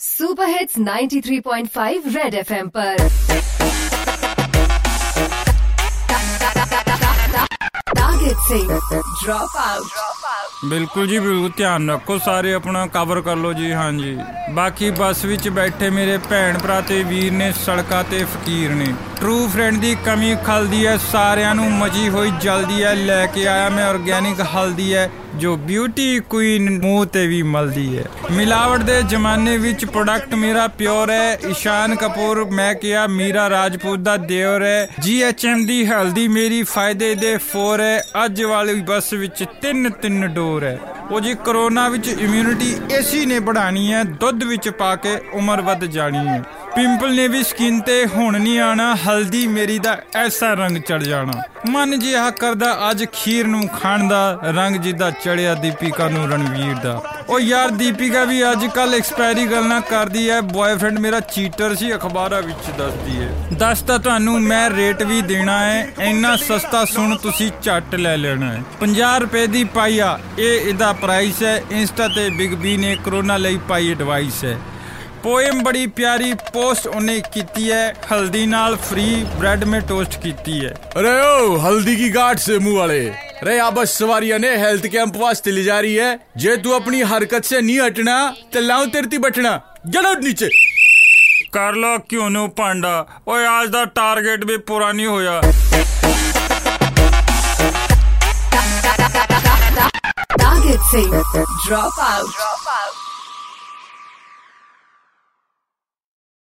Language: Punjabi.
सुपर हिट्स 93.5 रेड एफएम पर टारगेट से ड्रॉप आउट ਬਿਲਕੁਲ ਜੀ ਬਿਲਕੁਲ ਧਿਆਨ ਰੱਖੋ ਸਾਰੇ ਆਪਣਾ ਕਵਰ ਕਰ ਲਓ ਜੀ ਹਾਂਜੀ ਬਾਕੀ ਬੱਸ ਵਿੱਚ ਬੈਠੇ ਮੇਰੇ ਭੈਣ ਭਰਾ ਤੇ ਵੀਰ ਨੇ ਸੜਕਾਂ ਤੇ ਫਕੀਰ ਨੇ ਟਰੂ ਫਰੈਂਡ ਦੀ ਕਮੀ ਖਲਦੀ ਹੈ, ਸਾਰਿਆਂ ਨੂੰ ਮਜੀ ਹੋਈ ਜਲਦੀ ਹੈ, ਲੈ ਕੇ ਆਇਆ ਮੈਂ ਆਰਗੈਨਿਕ ਹਲਦੀ ਹੈ, ਜੋ ਬਿਊਟੀ ਕੁਈਨ ਮੂੰਹ ਤੇ ਵੀ ਮਲਦੀ ਹੈ। ਮਿਲਾਵਟ ਦੇ ਜ਼ਮਾਨੇ ਵਿੱਚ ਪ੍ਰੋਡਕਟ ਮੇਰਾ ਪਿਓਰ ਹੈ, ਇਸ਼ਾਨ ਕਪੂਰ, ਮੈਂ ਕਿਹਾ ਮੀਰਾ ਰਾਜਪੂਤ ਦਾ ਦਿਓਰ ਹੈ ਜੀਐਚਐਮ ਦੀ ਹਲਦੀ ਮੇਰੀ ਫਾਇਦੇ ਦੇ ਫੋਰ ਹੈ, ਅੱਜ ਵਾਲੀ ਬੱਸ ਵਿੱਚ ਤਿੰਨ ਤਿੰਨ ਡੋਰ ਹੈ। ਉਹ ਜੀ ਕਰੋਨਾ ਵਿੱਚ ਇਮਿਊਨਿਟੀ ਏਸੀ ਨੇ बढ़ाਣੀ ਹੈ, ਦੁੱਧ ਵਿੱਚ ਪਾ ਕੇ ਉਮਰ ਵੱਧ ਜਾਣੀ ਹੈ। ਪਿੰਪਲ ਨੇ ਵੀ ਸਕਿਨ ਤੇ ਹੁਣ ਨਹੀਂ ਆਣਾ, ਹਲਦੀ ਮੇਰੀ ਦਾ ਐਸਾ ਰੰਗ ਚੜ ਜਾਣਾ। ਮਨ ਜਿਹਾ ਕਰਦਾ ਅੱਜ ਖੀਰ ਨੂੰ ਖਾਣ ਦਾ, ਰੰਗ ਜਿੱਦਾਂ ਚੜਿਆ ਦੀਪਿਕਾ ਨੂੰ ਰਣਵੀਰ ਦਾ। ਉਹ ਯਾਰ, ਦੀਪਿਕਾ ਵੀ ਅੱਜ ਕੱਲ ਐਕਸਪਾਇਰੀ ਗੱਲਾਂ ਕਰਦੀ ਹੈ ਬॉयਫ੍ਰੈਂਡ ਮੇਰਾ ਚੀਟਰ ਸੀ, ਅਖਬਾਰਾਂ ਵਿੱਚ ਦੱਸਦੀ ਹੈ ਦੱਸ ਤਾਂ ਤੁਹਾਨੂੰ, ਮੈਂ ਰੇਟ ਵੀ ਦੇਣਾ ਹੈ ਇੰਨਾ ਸਸਤਾ ਸੁਣ ਤੁਸੀਂ ਝੱਟ ਲੈ ਲੈਣਾ ਹੈ 50 ਰੁਪਏ ਦੀ ਪਾਈਆ ਇਹ ਇਹਦਾ ਪ੍ਰਾਈਸ ਹੈ ਇੰਸਟਾ ਤੇ ਬਿਗ ਬੀ ਨੇ ਕਰੋਨਾ ਲਈ ਪਾਈ ਐਡਵਾਈਸ ਹੈ ਪੋਇਮ ਬੜੀ ਪਿਆਰੀ ਪੋਸਟ ਉਹਨੇ ਕੀਤੀ ਹੈ ਹਲਦੀ ਨਾਲ ਫ੍ਰੀ ਬ੍ਰੈਡ ਮੇ ਟੋਸਟ ਕੀਤੀ ਹੈ अरे ओ हल्दी की गाठ से मुंह वाले रे यहाँ बस सवारियां ने हेल्थ कैंप वास्ते ले जा रही है जे तू अपनी हरकत से नहीं हटना तो लाऊं तेरे ती बटना जलो नीचे ਕਰ ਲੋ ਕਿਉਂ ਨੂੰ ਭਾਂਡਾ ਓਏ ਅੱਜ ਦਾ ਟਾਰਗੇਟ ਵੀ ਪੂਰਾ ਨਹੀਂ ਹੋਇਆ टारगेट से ड्रॉप आउट